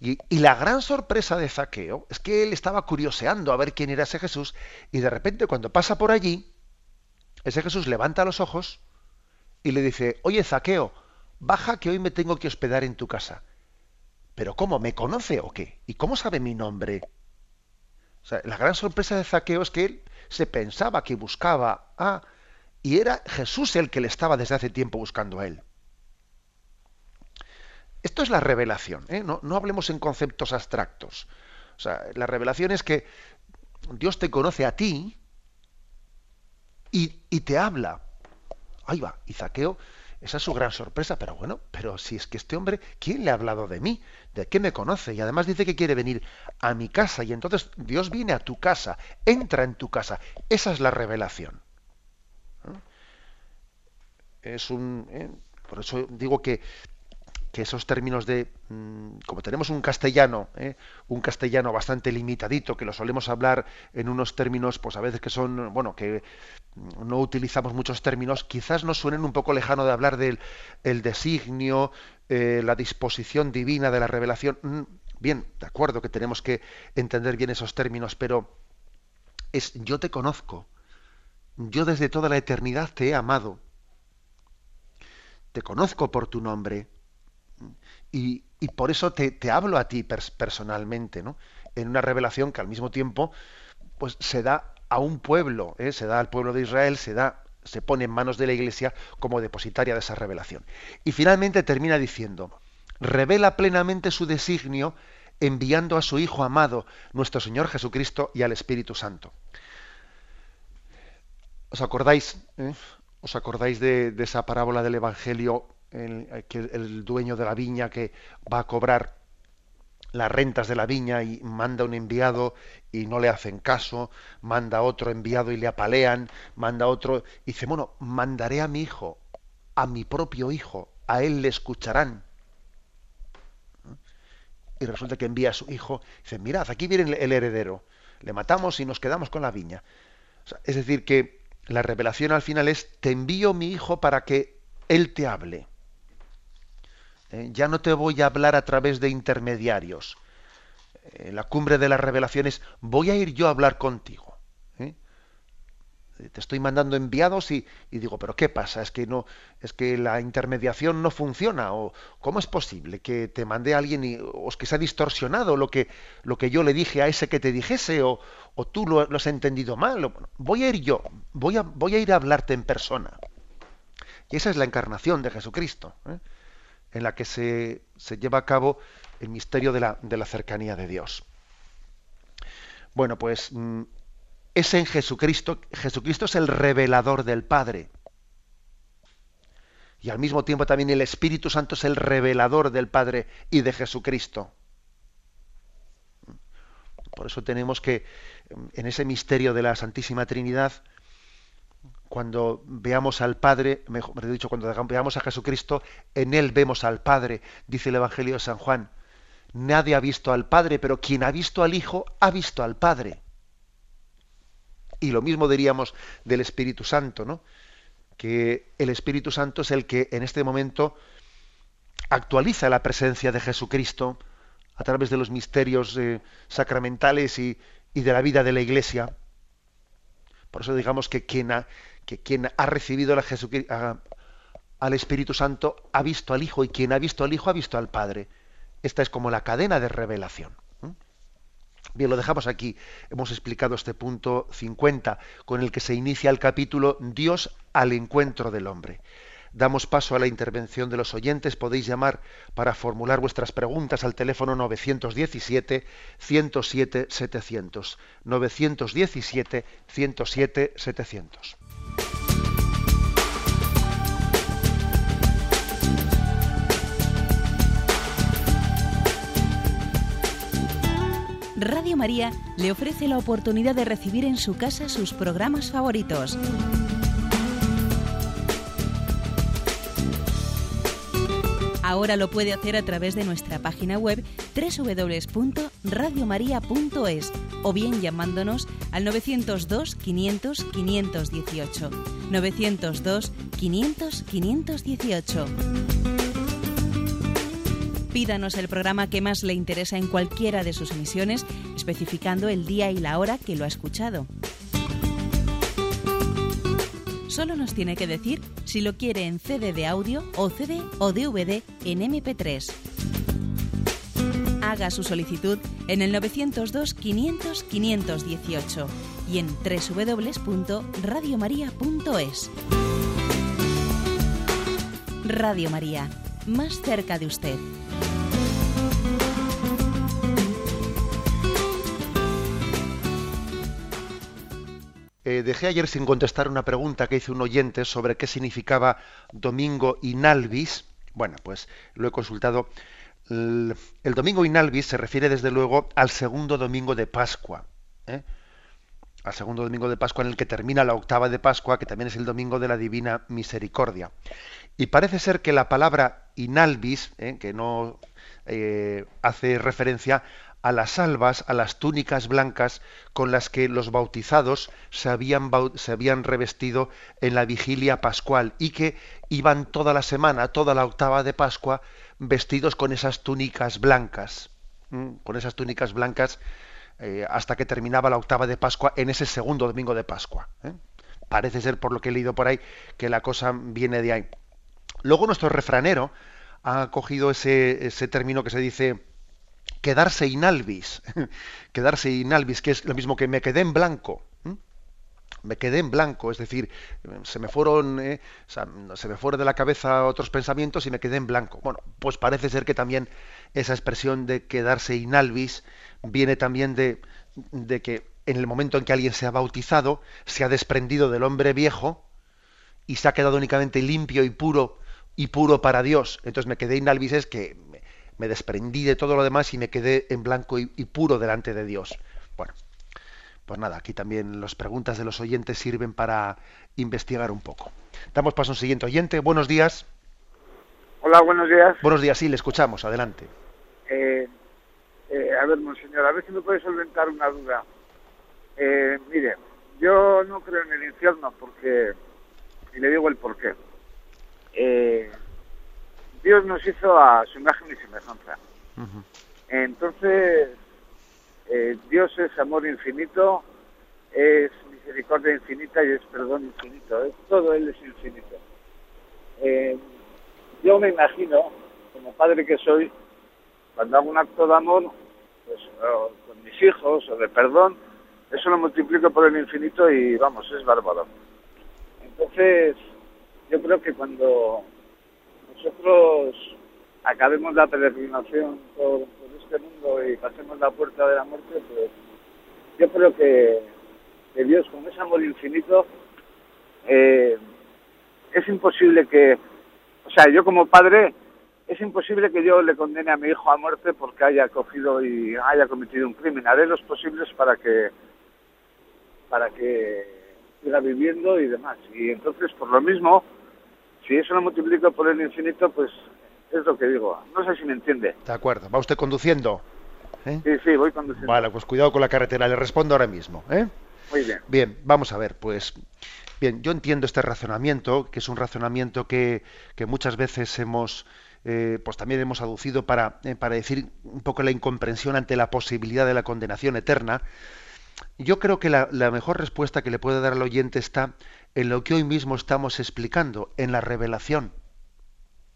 Y, y, la gran sorpresa de Zaqueo es que él estaba curioseando a ver quién era ese Jesús, y de repente cuando pasa por allí, ese Jesús levanta los ojos y le dice, oye Zaqueo, baja que hoy me tengo que hospedar en tu casa. Pero ¿cómo? ¿Me conoce o qué? ¿Y cómo sabe mi nombre? O sea, la gran sorpresa de Zaqueo es que él se pensaba que buscaba a... Y era Jesús el que le estaba desde hace tiempo buscando a él. Esto es la revelación, ¿eh? no, no hablemos en conceptos abstractos. O sea, la revelación es que Dios te conoce a ti y, y te habla. Ahí va, y Zaqueo esa es su gran sorpresa, pero bueno, pero si es que este hombre, ¿quién le ha hablado de mí? ¿De qué me conoce? Y además dice que quiere venir a mi casa y entonces Dios viene a tu casa, entra en tu casa. Esa es la revelación. ¿Eh? Es un... ¿eh? Por eso digo que que esos términos de, mm, como tenemos un castellano, ¿eh? un castellano bastante limitadito, que lo solemos hablar en unos términos, pues a veces que son, bueno, que no utilizamos muchos términos, quizás nos suenen un poco lejano de hablar del el designio, eh, la disposición divina de la revelación. Mm, bien, de acuerdo que tenemos que entender bien esos términos, pero es yo te conozco, yo desde toda la eternidad te he amado, te conozco por tu nombre y, por eso te, hablo a ti personalmente, ¿no? En una revelación que al mismo tiempo pues, se da a un pueblo, ¿eh? se da al pueblo de Israel, se da, se pone en manos de la Iglesia como depositaria de esa revelación. Y finalmente termina diciendo, revela plenamente su designio enviando a su Hijo amado, nuestro Señor Jesucristo, y al Espíritu Santo. ¿Os acordáis? Eh? ¿Os acordáis de, esa parábola del Evangelio el, el dueño de la viña que va a cobrar las rentas de la viña y manda un enviado y no le hacen caso, manda otro enviado y le apalean, manda otro y dice, bueno, mandaré a mi hijo, a mi propio hijo, a él le escucharán. Y resulta que envía a su hijo, dice, mirad, aquí viene el heredero, le matamos y nos quedamos con la viña. es decir, que la revelación al final es, te envío mi hijo para que él te hable. ¿Eh? ya no te voy a hablar a través de intermediarios. En eh, la cumbre de las revelaciones, voy a ir yo a hablar contigo. ¿eh? Te estoy mandando enviados y, digo, pero ¿qué pasa? Es que no, es que la intermediación no funciona. O ¿cómo es posible que te mande a alguien y, o es que se ha distorsionado lo que, lo que yo le dije a ese que te dijese, o, o tú lo, has entendido mal? voy a ir yo, voy a, voy a ir a hablarte en persona. Y esa es la encarnación de Jesucristo en la que se, lleva a cabo el misterio de la, de la, cercanía de Dios. Bueno, pues mm, es en Jesucristo, Jesucristo es el revelador del Padre. Y al mismo tiempo también el Espíritu Santo es el revelador del Padre y de Jesucristo. Por eso tenemos que, en ese misterio de la Santísima Trinidad, cuando veamos al Padre, mejor dicho, cuando veamos a Jesucristo, en Él vemos al Padre, dice el Evangelio de San Juan. Nadie ha visto al Padre, pero quien ha visto al Hijo ha visto al Padre. Y lo mismo diríamos del Espíritu Santo, ¿no? Que el Espíritu Santo es el que en este momento actualiza la presencia de Jesucristo a través de los misterios eh, sacramentales y, y de la vida de la Iglesia. Por eso digamos que quien ha, que quien ha recibido al Espíritu Santo ha visto al Hijo y quien ha visto al Hijo ha visto al Padre. Esta es como la cadena de revelación. Bien, lo dejamos aquí. Hemos explicado este punto 50 con el que se inicia el capítulo Dios al encuentro del hombre. Damos paso a la intervención de los oyentes. Podéis llamar para formular vuestras preguntas al teléfono 917 107 700. 917 107 700. Radio María le ofrece la oportunidad de recibir en su casa sus programas favoritos. Ahora lo puede hacer a través de nuestra página web www.radiomaria.es o bien llamándonos al 902 500 518. 902 500 518. Pídanos el programa que más le interesa en cualquiera de sus emisiones, especificando el día y la hora que lo ha escuchado. Solo nos tiene que decir si lo quiere en CD de audio o CD o DVD en MP3. Haga su solicitud en el 902 500 518 y en www.radiomaria.es. Radio María, más cerca de usted. Eh, dejé ayer sin contestar una pregunta que hizo un oyente sobre qué significaba domingo inalvis. Bueno, pues lo he consultado. El, domingo inalvis se refiere desde luego al segundo domingo de Pascua. ¿eh? Al segundo domingo de Pascua en el que termina la octava de Pascua, que también es el domingo de la Divina Misericordia. Y parece ser que la palabra inalvis, ¿eh? que no hace referencia a las albas, a las túnicas blancas con las que los bautizados se habían, se habían revestido en la vigilia pascual y que iban toda la semana, toda la octava de Pascua, vestidos con esas túnicas blancas, con esas túnicas blancas eh, hasta que terminaba la octava de Pascua en ese segundo domingo de Pascua. ¿eh? Parece ser, por lo que he leído por ahí, que la cosa viene de ahí. Luego nuestro refranero ha cogido ese, ese término que se dice quedarse inalvis, quedarse inalvis, que es lo mismo que me quedé en blanco. Me quedé en blanco, es decir, se me fueron, eh, se me fueron de la cabeza otros pensamientos y me quedé en blanco. Bueno, pues parece ser que también esa expresión de quedarse inalvis viene también de, de que en el momento en que alguien se ha bautizado, se ha desprendido del hombre viejo y se ha quedado únicamente limpio y puro y puro para Dios. Entonces me quedé inalvis es que me desprendí de todo lo demás y me quedé en blanco y, puro delante de Dios. Bueno, pues nada, aquí también las preguntas de los oyentes sirven para investigar un poco. Damos paso a un siguiente oyente. Buenos días. Hola, buenos días. Buenos días, sí, le escuchamos. Adelante. Eh, eh, a ver, monseñor, a ver si me puede solventar una duda. Eh, mire, yo no creo en el infierno porque, y le digo el porqué. Eh, Dios nos hizo a su imagen y semejanza. Entonces, eh, Dios es amor infinito, es misericordia infinita y es perdón infinito. Es, todo Él es infinito. Eh, yo me imagino, como padre que soy, cuando hago un acto de amor, pues con mis hijos o de perdón, eso lo multiplico por el infinito y vamos, es bárbaro. Entonces, yo creo que cuando nosotros acabemos la peregrinación por, este mundo y pasemos la puerta de la muerte, pues yo creo que, Dios con ese amor infinito eh, es imposible que, o sea, yo como padre es imposible que yo le condene a mi hijo a muerte porque haya cogido y haya cometido un crimen. Haré los posibles para que para que siga viviendo y demás. Y entonces, por lo mismo, si eso lo multiplico por el infinito, pues es lo que digo. No sé si me entiende. De acuerdo. ¿Va usted conduciendo? ¿Eh? Sí, sí, voy conduciendo. Vale, pues cuidado con la carretera. Le respondo ahora mismo. ¿eh? Muy bien. Bien, vamos a ver. Pues bien, yo entiendo este razonamiento, que es un razonamiento que, muchas veces hemos... Eh, pues también hemos aducido para, para decir un poco la incomprensión ante la posibilidad de la condenación eterna. Yo creo que la, la mejor respuesta que le puede dar al oyente está en lo que hoy mismo estamos explicando, en la revelación.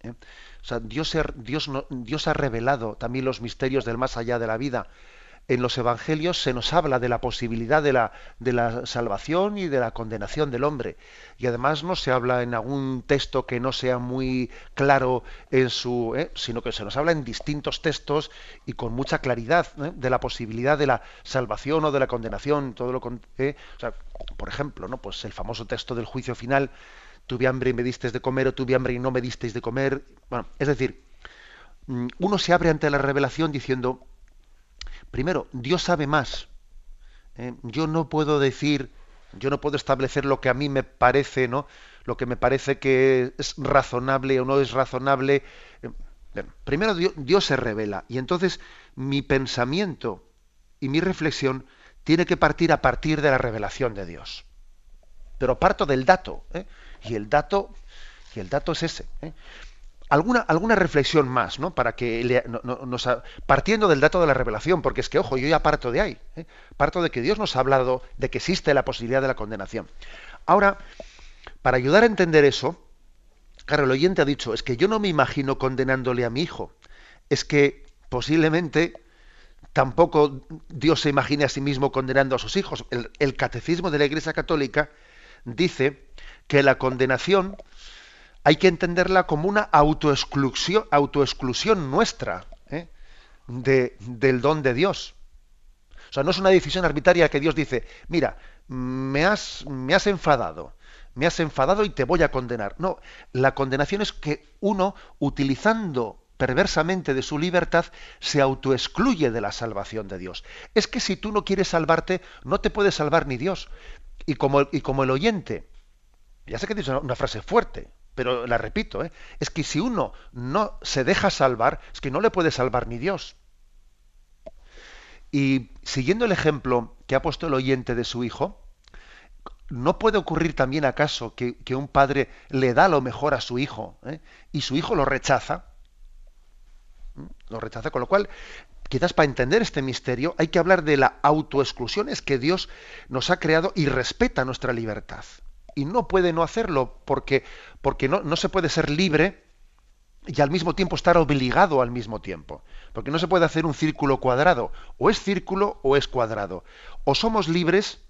¿eh? O sea, Dios, ha revelado también los misterios del más allá de la vida en los evangelios se nos habla de la posibilidad de la, salvación y de la condenación del hombre. Y además no se habla en algún texto que no sea muy claro en su, ¿eh? sino que se nos habla en distintos textos y con mucha claridad ¿eh? de la posibilidad de la salvación o de la condenación. Todo lo, ¿eh? o sea, por ejemplo, ¿no? pues el famoso texto del juicio final, tuve hambre y me diste de comer o tuve hambre y no me disteis de comer. Bueno, es decir, mm, uno se abre ante la revelación diciendo, Primero, Dios sabe más. ¿eh? Yo no puedo decir, yo no puedo establecer lo que a mí me parece, ¿no? Lo que me parece que es razonable o no es razonable. Eh, primero Dios, se revela y entonces mi pensamiento y mi reflexión tiene que partir a partir de la revelación de Dios. Pero parto del dato, ¿eh? y el dato, y el dato es ese alguna, alguna reflexión más, ¿no? Para que nos, partiendo del dato de la revelación, porque es que, ojo, yo ya parto de ahí, ¿eh? parto de que Dios nos ha hablado de que existe la posibilidad de la condenación. Ahora, para ayudar a entender eso, claro, el oyente ha dicho, es que yo no me imagino condenándole a mi hijo, es que posiblemente tampoco Dios se imagine a sí mismo condenando a sus hijos. el catecismo de la Iglesia Católica dice que la condenación hay que entenderla como una autoexclusión, autoexclusión nuestra ¿eh? del don de Dios. O sea, no es una decisión arbitraria que Dios dice, mira, me has, me has enfadado, me has enfadado y te voy a condenar. No, la condenación es que uno, utilizando perversamente de su libertad, se autoexcluye de la salvación de Dios. Es que si tú no quieres salvarte, no te puede salvar ni Dios. Y como, y como el oyente, ya sé que es una frase fuerte, pero la repito, ¿eh? es que si uno no se deja salvar, es que no le puede salvar ni Dios. Y siguiendo el ejemplo que ha puesto el oyente de su hijo, ¿no puede ocurrir también acaso que, un padre le da lo mejor a su hijo ¿eh? y su hijo lo rechaza? ¿Mm? Lo rechaza, con lo cual, quizás para entender este misterio hay que hablar de la autoexclusión, es que Dios nos ha creado y respeta nuestra libertad. Y no puede no hacerlo porque, porque no, no se puede ser libre y al mismo tiempo estar obligado al mismo tiempo. Porque no se puede hacer un círculo cuadrado. O es círculo o es cuadrado. O somos libres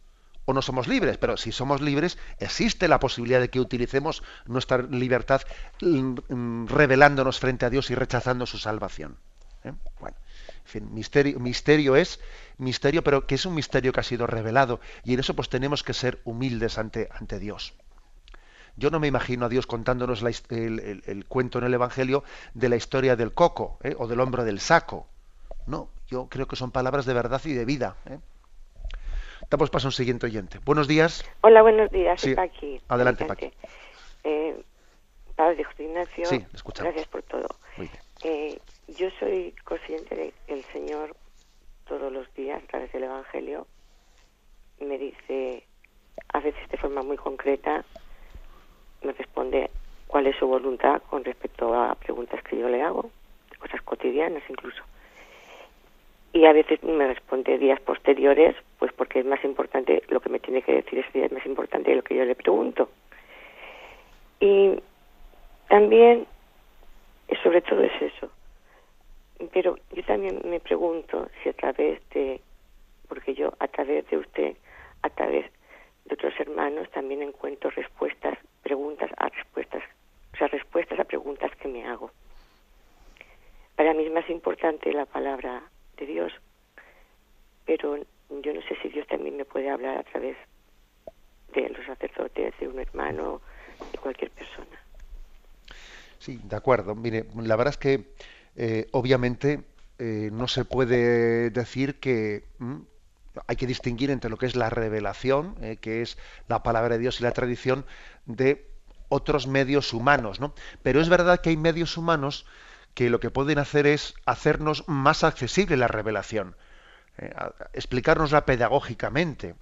o no somos libres. Pero si somos libres, existe la posibilidad de que utilicemos nuestra libertad mm, mm, revelándonos frente a Dios y rechazando su salvación. ¿eh? En fin, misterio, misterio es misterio, pero que es un misterio que ha sido revelado. Y en eso pues tenemos que ser humildes ante, ante Dios. Yo no me imagino a Dios contándonos el, cuento en el Evangelio de la historia del coco ¿eh? o del hombre del saco. No, yo creo que son palabras de verdad y de vida. ¿eh? Damos paso a un siguiente oyente. Buenos días. Hola, buenos días. Sí. Paqui. Adelante, Paqui. Eh, padre José Ignacio, sí, gracias por todo. Eh, yo soy consciente de que el Señor todos los días, a través del Evangelio, me dice, a veces de forma muy concreta, me responde cuál es su voluntad con respecto a preguntas que yo le hago, cosas cotidianas incluso. Y a veces me responde días posteriores, pues porque es más importante, lo que me tiene que decir ese día es más importante lo que yo le pregunto. Y también, sobre todo es eso. Pero yo también me pregunto si a través de, porque yo a través de usted, a través de otros hermanos, también encuentro respuestas preguntas a respuestas, o sea, respuestas a preguntas que me hago. Para mí es más importante la palabra de Dios, pero yo no sé si Dios también me puede hablar a través de los sacerdotes, de un hermano, de cualquier persona. Sí, de acuerdo. Mire, la verdad es que eh, obviamente eh, no se puede decir que hay que distinguir entre lo que es la revelación, eh, que es la palabra de Dios y la tradición, de otros medios humanos, ¿no? Pero es verdad que hay medios humanos que lo que pueden hacer es hacernos más accesible la revelación, eh, explicárnosla pedagógicamente.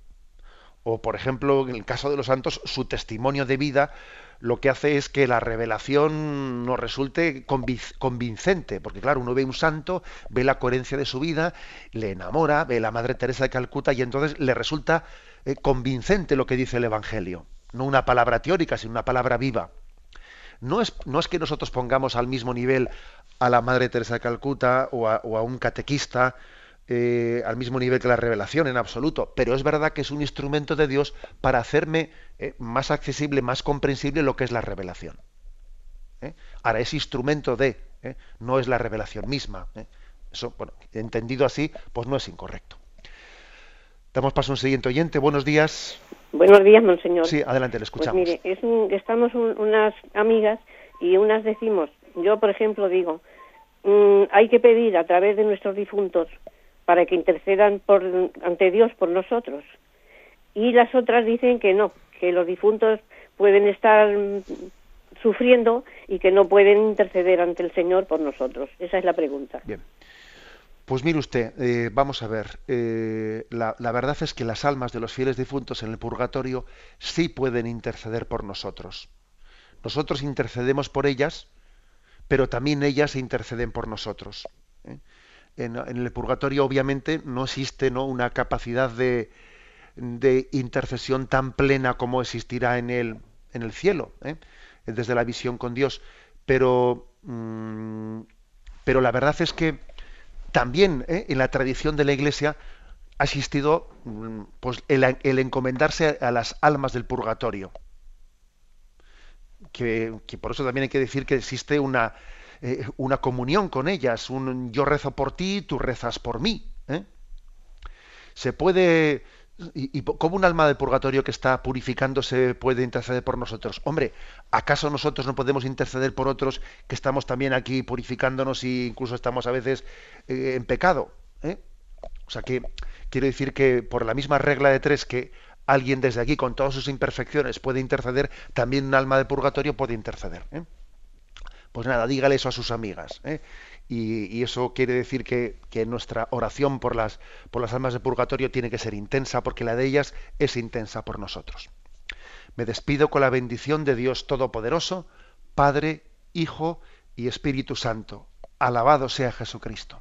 O, por ejemplo, en el caso de los santos, su testimonio de vida lo que hace es que la revelación nos resulte convincente, porque claro, uno ve un santo, ve la coherencia de su vida, le enamora, ve la Madre Teresa de Calcuta y entonces le resulta eh, convincente lo que dice el Evangelio. No una palabra teórica, sino una palabra viva. No es, no es que nosotros pongamos al mismo nivel a la Madre Teresa de Calcuta o a un catequista eh, al mismo nivel que la revelación en absoluto, pero es verdad que es un instrumento de Dios para hacerme eh, más accesible, más comprensible lo que es la revelación. ¿eh? Ahora, ese instrumento de, no es la revelación misma. Eso, bueno, entendido así, pues no es incorrecto. Damos paso a un siguiente oyente. Buenos días. Buenos días, monseñor. Sí, adelante, le pues escuchamos. mire, es estamos unas amigas y unas decimos, yo por ejemplo digo, mm, hay que pedir a través de nuestros difuntos para que intercedan por, ante Dios por nosotros. Y las otras dicen que no, que los difuntos pueden estar sufriendo y que no pueden interceder ante el Señor por nosotros. Esa es la pregunta. Bien. Pues mire usted, eh, vamos a ver, eh, la, la, verdad es que las almas de los fieles difuntos en el purgatorio sí pueden interceder por nosotros. Nosotros intercedemos por ellas, pero también ellas interceden por nosotros. ¿eh? En, el purgatorio obviamente no existe ¿no? una capacidad de, de, intercesión tan plena como existirá en el, en el cielo, ¿eh? desde la visión con Dios. Pero, mm, pero la verdad es que también ¿eh? en la tradición de la Iglesia ha existido mm, pues, el, el, encomendarse a las almas del purgatorio. Que, que por eso también hay que decir que existe una, eh, una comunión con ellas, un yo rezo por ti, tú rezas por mí. ¿eh? Se puede ¿Y, cómo un alma de purgatorio que está purificándose puede interceder por nosotros? Hombre, ¿acaso nosotros no podemos interceder por otros que estamos también aquí purificándonos e incluso estamos a veces eh, en pecado? ¿eh? O sea que quiero decir que por la misma regla de tres que alguien desde aquí con todas sus imperfecciones puede interceder, también un alma de purgatorio puede interceder. ¿eh? Pues nada, dígale eso a sus amigas. Y, eso quiere decir que, nuestra oración por las, por las almas de purgatorio tiene que ser intensa, porque la de ellas es intensa por nosotros. Me despido con la bendición de Dios Todopoderoso, Padre, Hijo y Espíritu Santo. Alabado sea Jesucristo.